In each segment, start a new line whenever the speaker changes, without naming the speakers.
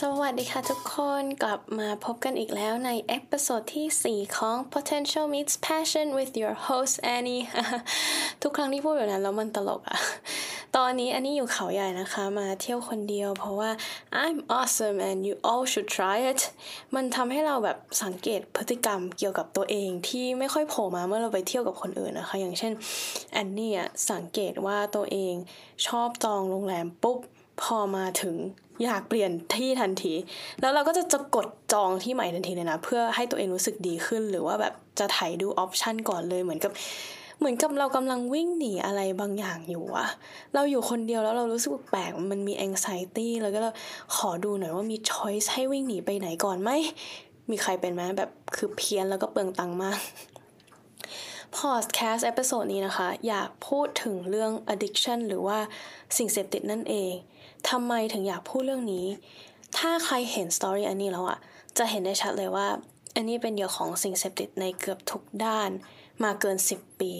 สวัสดีค่ะทุกคนกลับมาพบกันอีกแล้วใน episode ที่ 4 ของ Potential Meets Passion with your host Annie ทุกครั้งที่พูดแบบนั้นแล้วมันตลกอะตอนนี้แอนนี่อยู่เขาใหญ่นะคะ มาเที่ยวคนเดียว เพราะว่า I'm awesome and you all should try it มันทำให้เราแบบสังเกตพฤติกรรมเกี่ยวกับตัวเองที่ไม่ค่อยโผล่มาเมื่อเราไปเที่ยวกับคนอื่นนะคะ อย่างเช่นแอนนี่อะสังเกตว่าตัวเองชอบจองโรงแรมปุ๊บ พอมาถึงอยากเปลี่ยนที่ทันที แล้วเราก็จะจะกดจองที่ใหม่ทันทีเลยนะ เพื่อให้ตัวเองรู้สึกดีขึ้น หรือว่าแบบจะถ่ายดูออปชันก่อนเลยเหมือนกับ เหมือนกับเรากำลังวิ่งหนีอะไรบางอย่างอยู่อะเราอยู่คนเดียวแล้วเรารู้สึกแปลกมันมี anxiety แล้วก็เราขอดูหน่อยว่ามี choice ให้วิ่งหนีไปไหนก่อนไหม มีใครเป็นไหมแบบคือเพี้ยนแล้วก็เปลืองตังค์มากพอดแคสต์ episode นี้นะคะ อยากพูดถึงเรื่อง addiction หรือว่าสิ่งเสพติดนั่นเอง ทำไมถึงอยากพูดเรื่องนี้ ถ้าใครเห็น story แอนนี่แล้วอะจะเห็นได้ชัดเลยว่า แอนนี่เป็นเหยื่อของสิ่งเสพติดในเกือบทุกด้านมาเกิน 10 ปี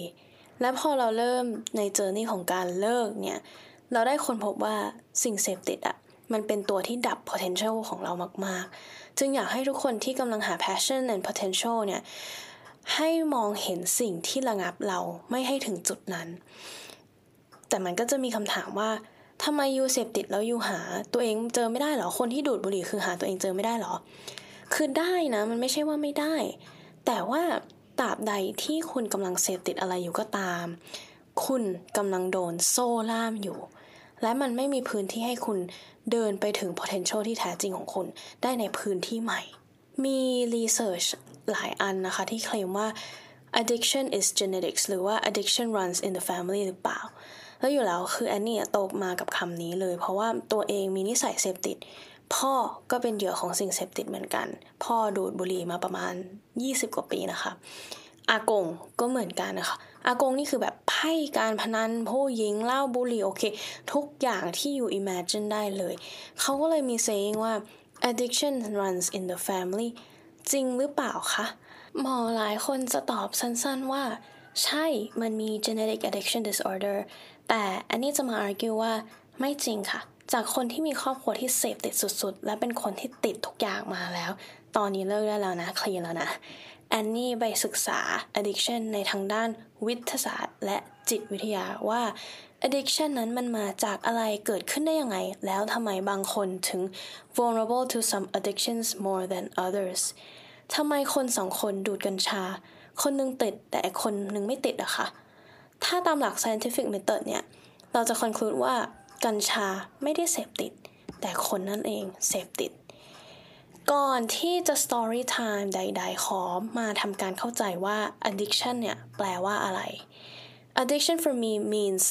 และพอเราเริ่มใน journey ของการเลิกเนี่ย เราได้ค้นพบว่าสิ่งเสพติดอะมันเป็นตัวที่ดับ potential ของเรามาก ๆ จึงอยากให้ทุกคนที่กำลังหา passion and potential เนี่ย ให้มองเห็นสิ่งที่ระงับเราไม่ให้ถึงจุดนั้น แต่มันก็จะมีคำถามว่า ทำไมยูเสพติดแล้วยูหาตัวเองเจอไม่ได้หรอ คนที่ดูดบุหรี่คือหาตัวเองเจอไม่ได้หรอ คือได้นะ มันไม่ใช่ว่าไม่ได้ แต่ว่าตราบใดที่คุณกำลังเสพติดอะไรอยู่ก็ตาม คุณกำลังโดนโซ่ล่ามอยู่ และมันไม่มีพื้นที่ให้คุณเดินไปถึง potential ที่แท้จริงของคุณได้ในพื้นที่ใหม่ มี research หลายอันนะคะที่เคลมว่า addiction is genetics หรือว่า addiction runs in the family หรือเปล่า แล้วอยู่แล้วคือแอนนี่โตมากับคำนี้เลย เพราะว่าตัวเองมีนิสัยเสพติด พ่อก็เป็นเหยื่อของสิ่งเสพติดเหมือนกัน พ่อดูดบุหรี่มาประมาณ 20 กว่าปีนะคะอากงก็เหมือนกันนะคะอากงนี่คือแบบไพ่การพนันผู้หญิงเหล้าบุหรี่โอเค ทุกอย่างที่อยู่ imagine ได้เลย เขาก็เลยมี saying ว่า addiction runs in the family จริงหรือเปล่าคะ หมอหลายคนจะตอบสั้นๆว่า ใช่มันมี genetic addiction disorder แต่อันนี้จะมา argue ว่าไม่จริงค่ะ จากคนที่มีครอบครัวที่เสพติดสุดๆ และเป็นคนที่ติดทุกอย่างมาแล้ว ตอนนี้เลิกได้แล้วนะเคลียร์แล้วนะแอนนี่ไปศึกษา addiction ในทางด้านวิทยาศาสตร์ และจิตวิทยาว่า addiction นั้นมันมาจากอะไรเกิดขึ้นได้ยังไง แล้วทำไมบางคนถึง vulnerable to some addictions more than others ทำไมคนสองคนดูดกัญชา คนนึงติดแต่คนนึงไม่ติดอะคะ่ะ ถ้าตามหลัก scientific method เนี่ย เราจะคอนคลูดว่ากัญชาไม่ได้เสพติด แต่คนนั่นเองเสพติด ก่อนที่จะ story time ใด ๆ ขอมาทำการเข้าใจว่า addiction เนี่ย แปลว่าอะไร addiction for me means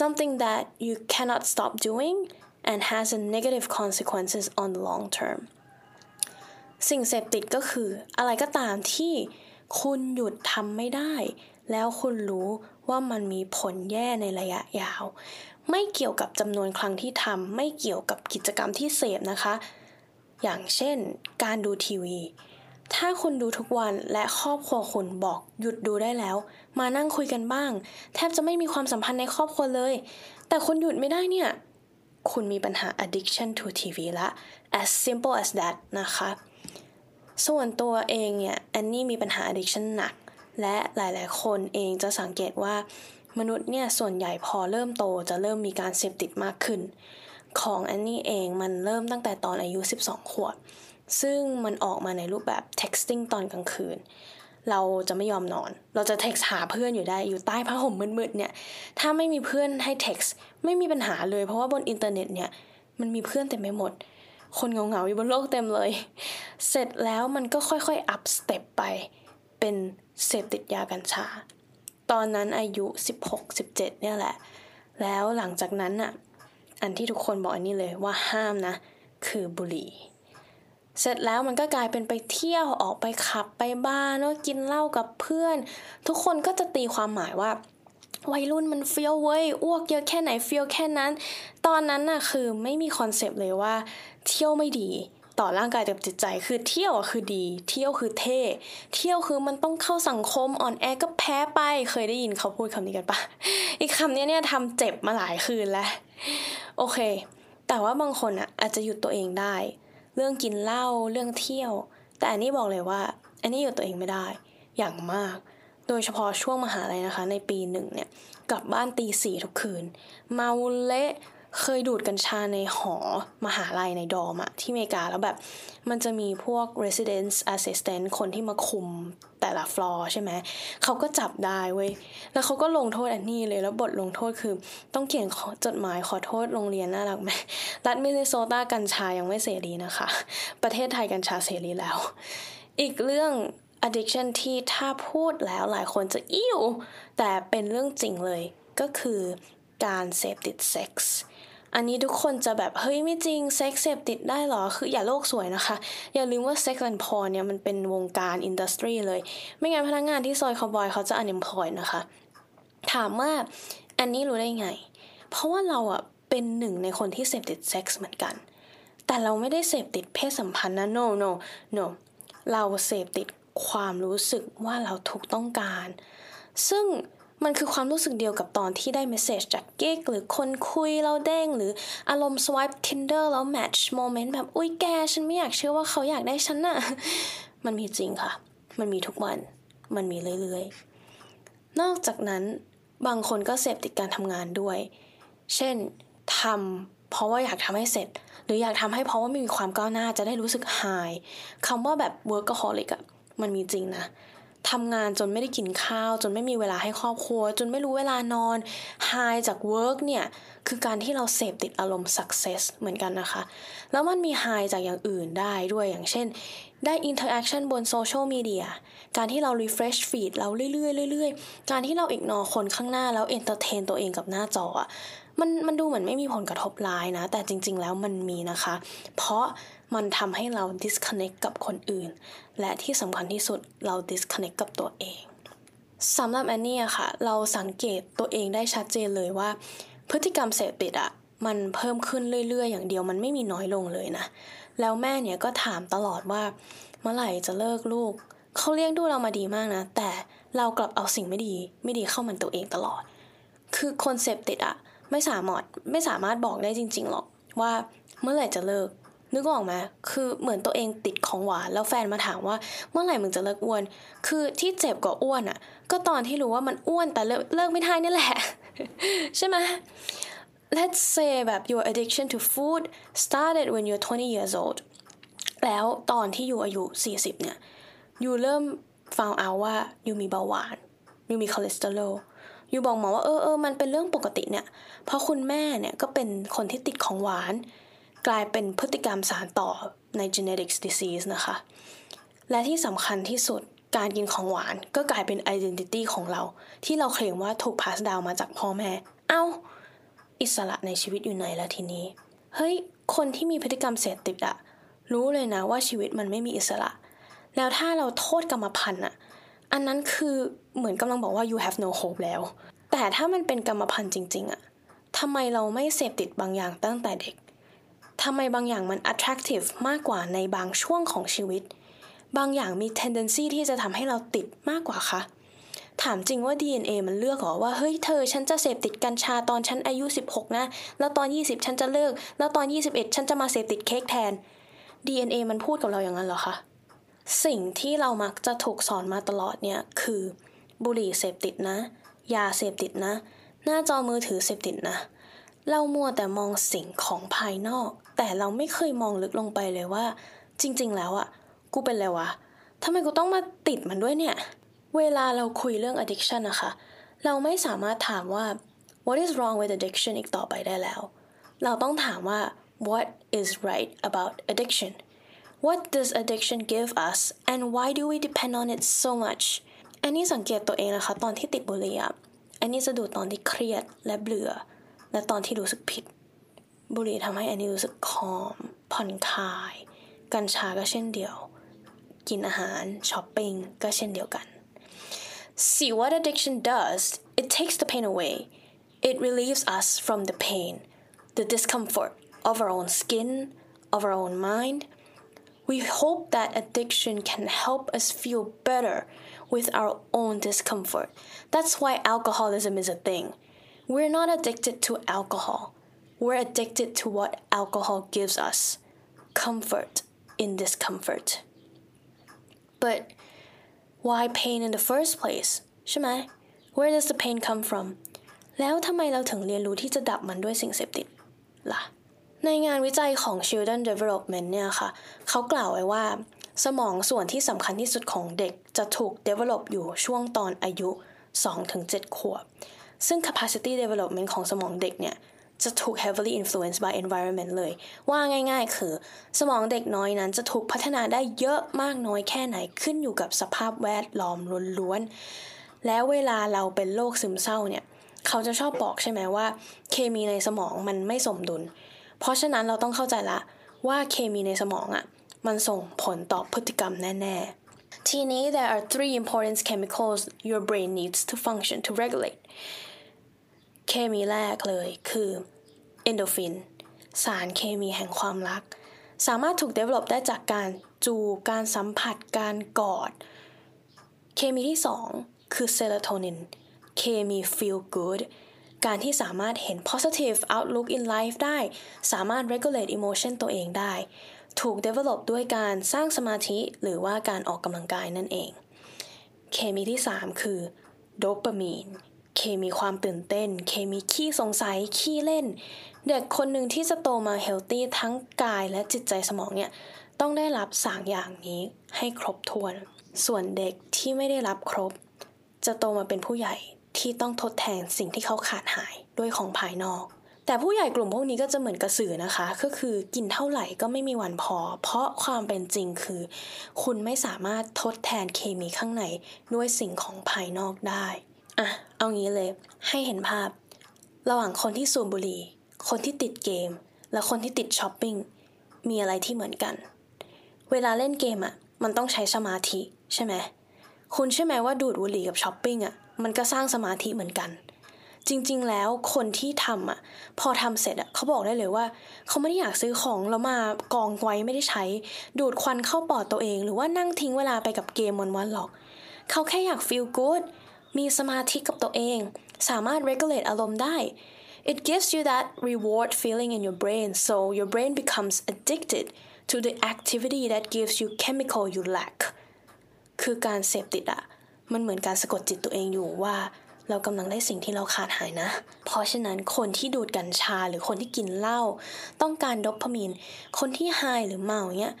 something that you cannot stop doing and has a negative consequences on the long term สิ่งเสพติดก็คืออะไรก็ตามที่ คุณหยุดทำไม่ได้ แล้วคุณรู้ว่ามันมีผลแย่ในระยะยาว ไม่เกี่ยวกับจำนวนครั้งที่ทำไม่เกี่ยวกับกิจกรรมที่เสพนะคะ อย่างเช่น การดูทีวี ถ้าคุณดูทุกวันและครอบครัวคุณบอกหยุดดูได้แล้ว มานั่งคุยกันบ้าง แทบจะไม่มีความสัมพันธ์ในครอบครัวเลย แต่คุณหยุดไม่ได้เนี่ย คุณมีปัญหา addiction to TV ละ as simple as that นะคะ ส่วนตัวเองเนี่ยแอนนี่มีปัญหา addiction หนัก และหลายๆ คนเองจะสังเกตว่ามนุษย์เนี่ยส่วนใหญ่พอเริ่มโตจะเริ่มมีการเสพติดมากขึ้น ของแอนนี้เองมันเริ่มตั้งแต่ตอนอายุ 12 ขวบ ซึ่งมันออกมาในรูปแบบ texting ตอนกลางคืน เราจะไม่ยอมนอน เราจะ text หาเพื่อนอยู่ได้อยู่ใต้ผ้าห่มมืดๆเนี่ย ถ้าไม่มีเพื่อนให้ text ไม่มีปัญหาเลย เพราะว่าบนอินเทอร์เน็ตเนี่ยมันมีเพื่อนเต็มไปหมด คนเหงาๆอยู่บนโลกเต็มเลย เสร็จแล้วมันก็ค่อยๆ up step ไป เป็นเสพติดยากัญชา ตอนนั้นอายุ 16-17 เนี่ยแหละ แล้วหลังจากนั้นอะอันที่ทุกคนบอกแอนนี่เลยว่าห้ามนะ คือบุหรี่ เสร็จแล้วมันก็กลายเป็นไปเที่ยวออกไปผับไปบาร์แล้วกินเหล้ากับเพื่อน ทุกคนก็จะตีความหมายว่าวัยรุ่นมันเฟี้ยวเว้ยอ้วกเยอะแค่ไหนเฟี้ยวแค่นั้น ตอนนั้นน่ะคือไม่มี concept เลยว่า เที่ยวไม่ดี ต่อร่างกายกับจิตใจคือเที่ยวคือดี เที่ยวคือเท่ เที่ยวคือมันต้องเข้าสังคมอ่อนแอก็แพ้ไป เคยได้ยินเขาพูดคำนี้กันปะอีกคำนี้เนี่ยทำเจ็บมาหลายคืนแล้ว โอเค แต่ว่าบางคนอะอาจจะหยุดตัวเองได้ เรื่องกินเหล้าเรื่องเที่ยว แต่อันนี้บอกเลยว่า อันนี้อยู่ตัวเองไม่ได้ อย่างมากโดยเฉพาะช่วงมหาลัยนะคะ ในปีหนึ่งเนี่ย กลับบ้านตีสี่ทุกคืน เมาเละ เคยดูดกัญชาในหอมหาลัยในดอมอะที่อเมริกาแล้วแบบ มันจะมีพวก residence assistant คนที่มาคุมแต่ละฟลอร์ใช่ไหมเขาก็จับได้เว้ย แล้วเขาก็ลงโทษอันนี้เลยแล้วบทลงโทษคือ ต้องเขียนจดหมายขอโทษโรงเรียนน่ารักไหมรัฐมินนิโซตากัญชายังไม่เสรีนะคะ ประเทศไทยกัญชาเสรีแล้ว อีกเรื่อง addiction ที่ถ้าพูดแล้วหลายคนจะอิ่วแต่เป็นเรื่องจริงเลยก็คือการเสพติดเซ็กส์ อันนี้ทุกคนจะแบบเฮ้ยไม่จริงเซ็กส์เสพติดได้หรอ คืออย่าโลกสวยนะคะ อย่าลืมว่าเซ็กแอนพอเนี่ยมันเป็นวงการ industry เลย ไม่งั้นพนักงานที่ซอยคาวบอยเขาจะ unemployed นะคะ ถามว่าแอนนี่รู้ได้ไง เพราะว่าเราอะเป็นหนึ่งในคนที่เสพติดเซ็กส์เหมือนกัน แต่เราไม่ได้เสพติดเพศสัมพันธ์นะ no no no เราเสพติดความรู้สึกว่าเราถูกต้องการ ซึ่ง มันคือความรู้สึกเดียวกับตอนที่ได้เมสเซจจากเก๊กหรือคนคุยเราเด้ง หรืออารมณ์สวาย Tinder แล้วแมทช์โมเมนต์แบบ อุ้ยแก ฉันไม่อยากเชื่อว่าเขาอยากได้ฉันน่ะ มันมีจริงค่ะ มันมีทุกวัน มันมีเรื่อยๆ นอกจากนั้นบางคนก็เสพติดการทำงานด้วย เช่นทำเพราะว่าอยากทำให้เสร็จ หรืออยากทำให้เพราะว่าไม่มีความก้าวหน้าจะได้รู้สึกหายคำว่าแบบ workaholic อะมันมีจริงนะ ทำงานจนไม่ได้กินข้าว จนไม่มีเวลาให้ครอบครัว จนไม่รู้เวลานอน high จาก work เนี่ยคือการที่เราเสพติดอารมณ์ success เหมือนกันนะคะ แล้วมันมี high จากอย่างอื่นได้ด้วยอย่างเช่น ได้ interaction บนโซเชียลมีเดียการที่เรา refresh feed เราเรื่อยๆเรื่อยๆ การที่เรา ignore คนข้างหน้าแล้ว entertain ตัวเองกับหน้าจอมันมันดูเหมือนไม่มีผลกระทบร้ายนะ แต่จริง ๆ แล้วมันมีนะคะ เพราะ มันทำให้เรา disconnect กับคนอื่น และที่สำคัญที่สุดเรา disconnect กับตัวเองสำหรับแอนนี่อะค่ะ เราสังเกตตัวเองได้ชัดเจนเลยว่า พฤติกรรมเสพติดอะมันเพิ่มขึ้นเรื่อย ๆ อย่างเดียวมันไม่มีน้อยลงเลยนะ แล้วแม่เนี่ยก็ถามตลอดว่า เมื่อไหร่จะเลิกลูก เขาเลี้ยงดูเรามาดีมากนะ แต่เรากลับเอาสิ่งไม่ดีไม่ดีเข้ามันตัวเองตลอด คือคนเสพติดอะไม่สามารถไม่สามารถบอกได้จริง ๆ หรอกว่าเมื่อไหร่จะเลิก นึกออกไหมคือเหมือนตัวเองติดของหวานแล้วแฟนมาถามว่า เมื่อไหร่มึงจะเลิกอ้วน คือที่เจ็บกว่าอ้วนอะ ก็ตอนที่รู้ว่ามันอ้วนแต่เลิกเลิกไม่ได้นี่แหละ ใช่ไหม Let's say แบบ your addiction to food started when you're 20 years old แล้วตอนที่อยู่อายุ 40 เนี่ย อยู่เริ่มฟังเอาว่าอยู่มีเบาหวาน อยู่มีคอเลสเตอรอลอยู่บอกหมอว่าเออเออมันเป็นเรื่องปกติเนี่ย เพราะคุณแม่เนี่ยก็เป็นคนที่ติดของหวาน กลายเป็นพฤติกรรมสารต่อใน genetics disease นะคะ และที่สำคัญที่สุดการกินของหวานก็กลายเป็น identity ของเรา ที่เราเคลมว่าถูก pass down มาจากพ่อแม่ เอา้า อิสระในชีวิตอยู่ไหนแล้วทีนี้ เฮ้ย คนที่มีพฤติกรรมเสพติดอะรู้เลยนะว่าชีวิตมันไม่มีอิสระ แล้วถ้าเราโทษกรรมพันธุ์อะอันนั้นคือเหมือนกำลังบอกว่า you have no hope แล้ว แต่ถ้ามันเป็นกรรมพันธุ์จริง ๆอะทำไมเราไม่เสพติดบางอย่างตั้งแต่เด็ก ทำไมบางอย่างมัน attractive มากกว่าในบางช่วงของชีวิต บางอย่างมี tendency ที่จะทำให้เราติดมากกว่าคะถามจริงว่า DNA มันเลือกหรอว่าเฮ้ยเธอฉันจะเสพติดกัญชาตอนฉันอายุ 16 นะ แล้วตอน 20 ฉันจะเลิก แล้วตอน 21 ฉันจะมาเสพติดเค้กแทน DNA มันพูดกับเราอย่างนั้นหรอคะสิ่งที่เรามักจะถูกสอนมาตลอดเนี่ยคือ บุหรี่เสพติดนะยาเสพติดนะ หน้าจอมือถือเสพติดนะ เรามัวแต่มองสิ่งของภายนอก แต่เราไม่เคยมองลึกลงไปเลยว่า จริง ๆ แล้วอะกูเป็นอะไรวะทำไมกูต้องมาติดมันด้วยเนี่ย เวลาเราคุยเรื่อง addiction นะคะ เราไม่สามารถถามว่า what is wrong with addiction อีกต่อไปได้แล้ว เราต้องถามว่า what is right about addiction what does addiction give us and why do we depend on it so much อันนี้สังเกตตัวเองนะคะ ตอนที่ติดบุหรี่อะอันนี้จะดูตอนที่เครียดและเบื่อ และตอนที่รู้สึกผิดบุหรี่ทำให้แอนนี่รู้สึกคอมผ่อนคลาย กัญชาก็เช่นเดียว กินอาหารช้อปปิ้งก็เช่นเดียวกัน See what addiction does it takes the pain away it relieves us from the pain the discomfort of our own skin of our own mind we hope that addiction can help us feel better with our own discomfort that's why alcoholism is a thing We're not addicted to alcohol we're addicted to what alcohol gives us comfort in discomfort but why pain in the first place ใช่ไหม where does the pain come from แล้วทำไมเราถึงเรียนรู้ที่จะดับมันด้วยสิ่งเสพติดล่ะ ในงานวิจัยของ Children Development เนี่ยค่ะ เขากล่าวไว้ว่า สมองส่วนที่สำคัญที่สุดของเด็กจะถูก develop อยู่ช่วงตอนอายุ 2-7 ขวบ ซึ่ง capacity development ของสมองเด็กเนี่ยจะถูก heavily influenced by environment เลย ว่าง่ายๆ คือ สมองเด็กน้อยนั้นจะถูกพัฒนาได้เยอะมากน้อยแค่ไหนขึ้นอยู่กับสภาพแวดล้อมล้วนๆ แล้วเวลาเราเป็นโรคซึมเศร้าเนี่ย เขาจะชอบบอกใช่ไหมว่า เคมีในสมองมันไม่สมดุล เพราะฉะนั้นเราต้องเข้าใจละว่าเคมีในสมองอะ่ะ มันส่งผลต่อพฤติกรรมแน่ๆ ทีนี้ there are three important chemicals your brain needs to function to regulate เคมีแรกเลยคือเอนโดฟิน สารเคมีแห่งความรัก สามารถถูก develop ได้จากการจูบการสัมผัสการกอด เคมีที่สองคือเซโรโทนิน เคมี feel good การที่สามารถเห็น positive outlook in life ได้ สามารถ regulate emotion ตัวเองได้ ถูก develop ด้วยการสร้างสมาธิหรือว่าการออกกำลังกายนั่นเอง เคมีที่สามคือโดปามีน เคมีความตื่นเต้น เคมีขี้สงสัยขี้เล่น เด็กคนหนึ่งที่จะโตมาเฮลตี้ทั้งกายและจิตใจสมองเนี่ยต้องได้รับสามอย่างนี้ให้ครบถ้วน ส่วนเด็กที่ไม่ได้รับครบ จะโตมาเป็นผู้ใหญ่ที่ต้องทดแทนสิ่งที่เขาขาดหายด้วยของภายนอก แต่ผู้ใหญ่กลุ่มพวกนี้ก็จะเหมือนกระสือนะคะ ก็คือกินเท่าไหร่ก็ไม่มีวันพอ เพราะความเป็นจริงคือ คุณไม่สามารถทดแทนเคมีข้างในด้วยสิ่งของภายนอกได้ อะ เอางี้เลย ให้เห็นภาพ ระหว่างคนที่สูบบุหรี่ คนที่ติดเกม และคนที่ติดช้อปปิ้ง มีอะไรที่เหมือนกัน เวลาเล่นเกมอะ่ะ มันต้องใช้สมาธิใช่ไหม คุณใช่ไหมว่าดูดบุหรี่กับช้อปปิ้งอะ มันก็สร้างสมาธิเหมือนกัน จริงๆ แล้วคนที่ทำอะ พอทำเสร็จอะเขาบอกได้เลยว่า เขาไม่ได้อยากซื้อของแล้วมากองไว้ไม่ได้ใช้ ดูดควันเข้าปอดตัวเอง หรือว่านั่งทิ้งเวลาไปกับเกมวันๆหรอก เขาแค่อยาก feel good มีสมาธิกับตัวเอง สามารถ regulate อารมณ์ได้ it gives you that reward feeling in your brain so your brain becomes addicted to the activity that gives you chemical you lack คือการเสพติดอะมันเหมือนการสะกดจิตตัวเองอยู่ว่า เรากำลังได้สิ่งที่เราขาดหายนะ เพราะฉะนั้นคนที่ดูดกัญชาหรือคนที่กินเหล้าต้องการโดพามีน คนที่ไฮหรือเมาเนี้ย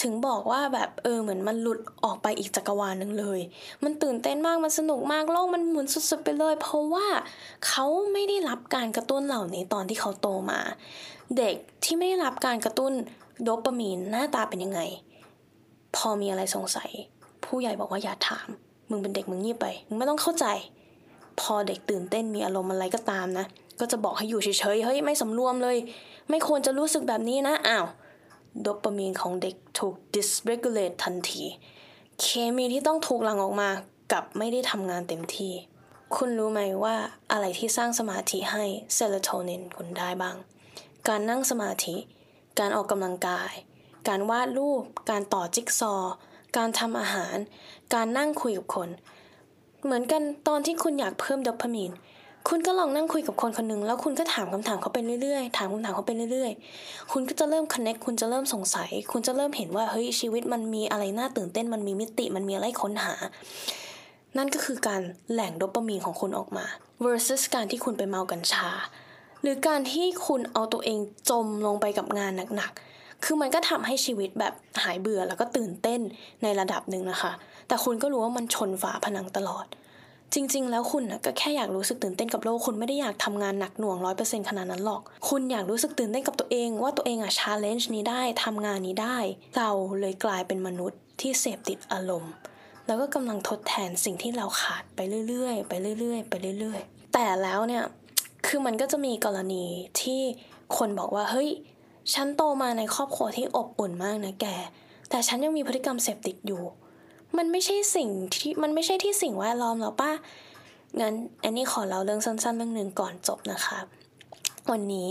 ถึงบอกว่าแบบเออเหมือนมันหลุดออกไปอีกจักรวาลหนึ่งเลย มันตื่นเต้นมาก มันสนุกมาก โลกมันหมุนสุดๆไปเลย เพราะว่าเขาไม่ได้รับการกระตุ้นเหล่านี้ตอนที่เขาโตมา เด็กที่ไม่ได้รับการกระตุ้นโดปามีนหน้าตาเป็นยังไง พอมีอะไรสงสัย ผู้ใหญ่บอกว่าอย่าถาม มึงเป็นเด็กมึงเงียบไป มึงไม่ต้องเข้าใจ พอเด็กตื่นเต้นมีอารมณ์อะไรก็ตามนะ ก็จะบอกให้อยู่เฉยๆ เฮ้ยไม่สำรวมเลย ไม่ควรจะรู้สึกแบบนี้นะ อ้าว โดปามีนของเด็กถูก dysregulate ทันที เคมีที่ต้องถูกหลั่งออกมากับไม่ได้ทำงานเต็มที่ คุณรู้ไหมว่าอะไรที่สร้างสมาธิให้เซโรโทนินคุณได้บ้าง การนั่งสมาธิ การออกกำลังกาย การวาดรูป การต่อจิ๊กซอ การทำอาหาร การนั่งคุยกับคน เหมือนกันตอนที่คุณอยากเพิ่มโดปามีน คุณก็ลองนั่งคุยกับคนคนหนึ่งแล้วคุณก็ถามคำถามเขาไปเรื่อยๆ ถามคำถามเขาไปเรื่อยๆ คุณก็จะเริ่ม connect คุณจะเริ่มสงสัย คุณจะเริ่มเห็นว่าเฮ้ยชีวิตมันมีอะไรน่าตื่นเต้น มันมีมิติ มันมีอะไรค้นหา นั่นก็คือการแหล่งโดปามีนของคุณออกมา versus การที่คุณไปเมากัญชา หรือการที่คุณเอาตัวเองจมลงไปกับงานหนักๆ คือมันก็ทำให้ชีวิตแบบหายเบื่อแล้วก็ตื่นเต้นในระดับหนึ่งนะคะ แต่คุณก็รู้ว่ามันชนฝาผนังตลอด จริง ๆ แล้วคุณนะก็แค่อยากรู้สึกตื่นเต้นกับโลกคุณไม่ได้อยากทำงานหนักหน่วงร้อยเปอร์เซ็นขนาดนั้นหรอก คุณอยากรู้สึกตื่นเต้นกับตัวเอง ว่าตัวเองอะชาเลนจ์นี้ได้ทำงานนี้ได้ เราเลยกลายเป็นมนุษย์ที่เสพติดอารมณ์ แล้วก็กำลังทดแทนสิ่งที่เราขาดไปเรื่อยๆ ไปเรื่อยๆ ไปเรื่อยๆ แต่แล้วเนี่ยคือมันก็จะมีกรณีที่คนบอกว่าเฮ้ยฉันโตมาในครอบครัวที่อบอุ่นมากนะแกแต่ฉันยังมีพฤติกรรมเสพติดอยู่ มันไม่ใช่สิ่งที่มันไม่ใช่ที่สิ่งแวดล้อมหรอป้างั้นอันนี้ขอเล่าเรื่องสั้นๆ เรื่องหนึ่งก่อนจบนะคะ วันนี้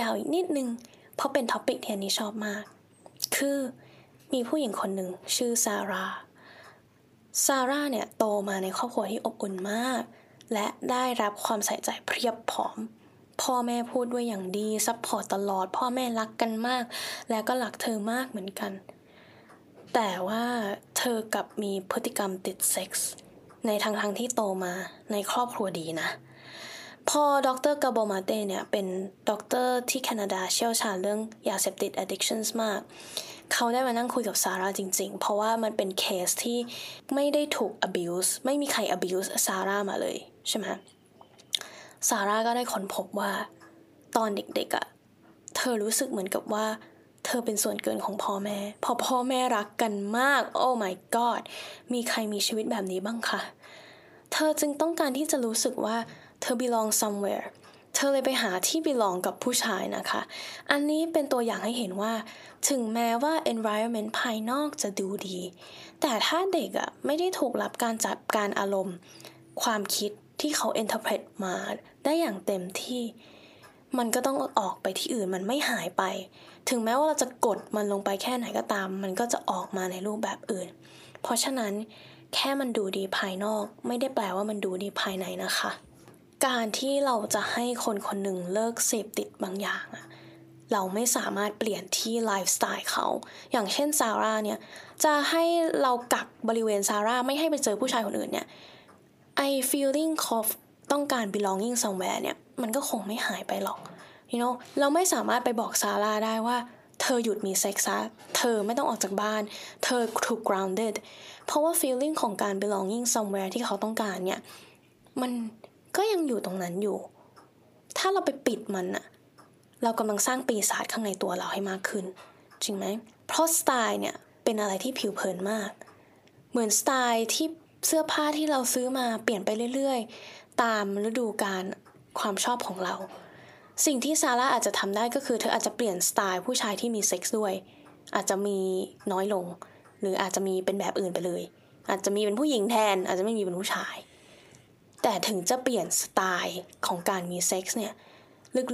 ยาวอีกนิดนึง เพราะเป็นท็อปิกที่อันนี้ชอบมาก คือมีผู้หญิงคนหนึ่งชื่อซาร่าซาร่าเนี่ยโตมาในครอบครัวที่อบอุ่นมาก และได้รับความใส่ใจเพียบพร้อม พ่อแม่พูดด้วยอย่างดี support ตลอด พ่อแม่รักกันมาก และก็รักเธอมากเหมือนกัน แต่ว่าเธอกลับมีพฤติกรรมติดเซ็กส์ในทางทางที่โตมาในครอบครัวดีนะพอ Dr. Gabor Maté เนี่ยเป็นด็อกเตอร์ที่แคนาดาเชี่ยวชาญเรื่องยาเสพติด addictions มาก เขาได้มานั่งคุยกับซาร่าจริงๆ เพราะว่ามันเป็นเคสที่ไม่ได้ถูก abuse ไม่มีใคร abuse ซาร่ามาเลยใช่ไหมซาร่าก็ได้ค้นพบว่าตอนเด็กๆอะ่ะ เธอรู้สึกเหมือนกับว่า เธอเป็นส่วนเกินของพ่อแม่ พอพ่อแม่รักกันมาก โอ้ my god มีใครมีชีวิตแบบนี้บ้างคะ เธอจึงต้องการที่จะรู้สึกว่าเธอ belong somewhere เธอเลยไปหาที่ belong กับผู้ชายนะคะ อันนี้เป็นตัวอย่างให้เห็นว่า ถึงแม้ว่า environment ภายนอกจะดูดี แต่ถ้าเด็กอะไม่ได้ถูกรับการจัดการอารมณ์ ความคิดที่เขา interpret มาได้อย่างเต็มที่ มันก็ต้องออกไปที่อื่นมันไม่หายไป ถึงแม้ว่าเราจะกดมันลงไปแค่ไหนก็ตาม มันก็จะออกมาในรูปแบบอื่น เพราะฉะนั้นแค่มันดูดีภายนอก ไม่ได้แปลว่ามันดูดีภายในนะคะ การที่เราจะให้คนคนหนึ่งเลิกเสพติดบางอย่างอะเราไม่สามารถเปลี่ยนที่ไลฟ์สไตล์เขา อย่างเช่นซาร่าเนี่ย จะให้เรากักบริเวณซาร่าไม่ให้ไปเจอผู้ชายคนอื่นเนี่ยไอ feeling of ต้องการ belonging somewhere เนี่ย มันก็คงไม่หายไปหรอก you know เราไม่สามารถไปบอกซาร่าได้ว่า เธอหยุดมีเซ็กซ์ซะ เธอไม่ต้องออกจากบ้าน เธอถูก grounded เพราะว่า feeling ของการ belonging somewhere ที่เขาต้องการเนี่ย มันก็ยังอยู่ตรงนั้นอยู่ ถ้าเราไปปิดมันอะเรากำลังสร้างปีศาจข้างในตัวเราให้มากขึ้น จริงไหม เพราะสไตล์เนี่ยเป็นอะไรที่ผิวเผินมาก เหมือนสไตล์ที่เสื้อผ้าที่เราซื้อมาเปลี่ยนไปเรื่อย ตามฤดูกาลความชอบของเรา สิ่งที่ซาร่าอาจจะทำได้ก็คือเธออาจจะเปลี่ยนสไตล์ผู้ชายที่มีเซ็กซ์ด้วย อาจจะมีน้อยลง หรืออาจจะมีเป็นแบบอื่นไปเลย อาจจะมีเป็นผู้หญิงแทน อาจจะไม่มีเป็นผู้ชาย แต่ถึงจะเปลี่ยนสไตล์ของการมีเซ็กซ์เนี่ย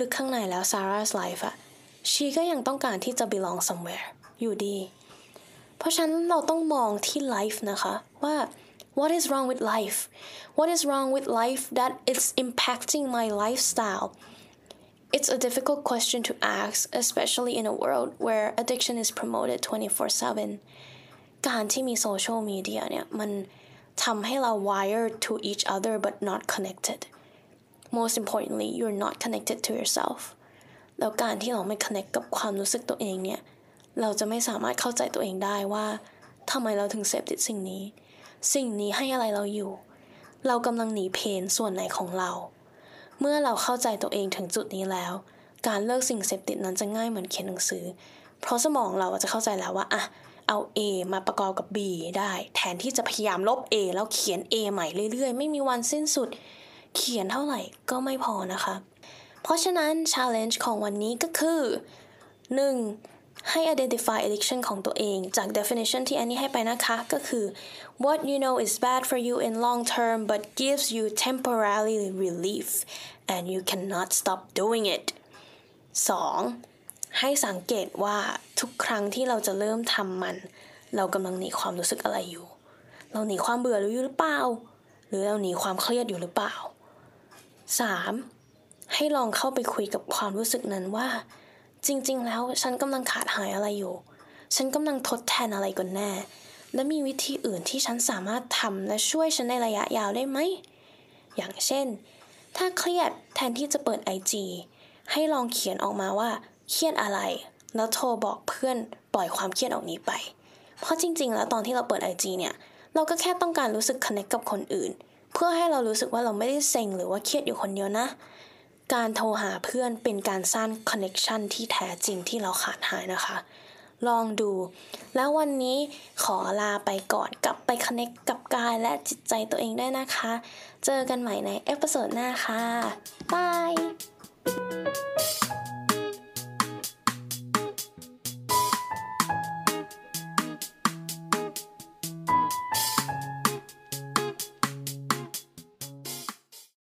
ลึกๆข้างในแล้วซาร่าสไลฟ์อะชีก็ยังต้องการที่จะ belong somewhere อยู่ดี เพราะฉะนั้นเราต้องมองที่ life นะคะว่า what is wrong with life what is wrong with life that it's impacting my lifestyle it's a difficult question to ask especially in a world where addiction is promoted 24/7 การที่มีโซเชียลมีเดียเนี่ย มันทำให้เรา wired to each other but not connected most importantly you're not connected to yourself แล้วการที่เราไม่ connect กับความรู้สึกตัวเองเนี่ย เราจะไม่สามารถเข้าใจตัวเองได้ว่าทำไมเราถึงเสพติดสิ่งนี้ สิ่งนี้ให้อะไรเราอยู่ เรากำลังหนีเพนส่วนไหนของเรา เมื่อเราเข้าใจตัวเองถึงจุดนี้แล้ว การเลิกสิ่งเสพติดนั้นจะง่ายเหมือนเขียนหนังสือ เพราะสมองเราจะเข้าใจแล้วว่าอะเอา A มาประกอบกับ B ได้ แทนที่จะพยายามลบ A แล้วเขียน A ใหม่เรื่อยๆ ไม่มีวันสิ้นสุด เขียนเท่าไหร่ก็ไม่พอนะคะ เพราะฉะนั้น challenge ของวันนี้ก็คือ 1. ให้ identify addiction ของตัวเองจาก definition ที่อันนี้ให้ไปนะคะ ก็คือ what you know is bad for you in long term but gives you temporary relief and you cannot stop doing it 2. ให้สังเกตว่าทุกครั้งที่เราจะเริ่มทำมัน เรากำลังหนีความรู้สึกอะไรอยู่ เราหนีความเบื่ออยู่หรือเปล่า หรือเราหนีความเครียดอยู่หรือเปล่า 3. ให้ลองเข้าไปคุยกับความรู้สึกนั้นว่า จริง ๆ แล้วฉันกำลังขาดหายอะไรอยู่ ฉันกำลังทดแทนอะไรกันแน่ และมีวิธีอื่นที่ฉันสามารถทำและช่วยฉันในระยะยาวได้ไหม อย่างเช่น ถ้าเครียดแทนที่จะเปิด IG ให้ลองเขียนออกมาว่า เครียดอะไร แล้วโทรบอกเพื่อนปล่อยความเครียดออกนี้ไป เพราะจริง ๆ แล้วตอนที่เราเปิด IG เนี่ย เราก็แค่ต้องการรู้สึก connect กับคนอื่น เพื่อให้เรารู้สึกว่าเราไม่ได้เซ็งหรือว่าเครียดอยู่คนเดียวนะ การโทรหาเพื่อนเป็นการสร้าง connection ที่แท้จริงที่เราขาดหายนะคะ ลองดู แล้ววันนี้ขอลาไปก่อนกลับไปคอนเน็กับกายและจิตใจตัวเองได้นะคะ เจอกันใหม่ในเอพิโซดหน้าค่ะบาย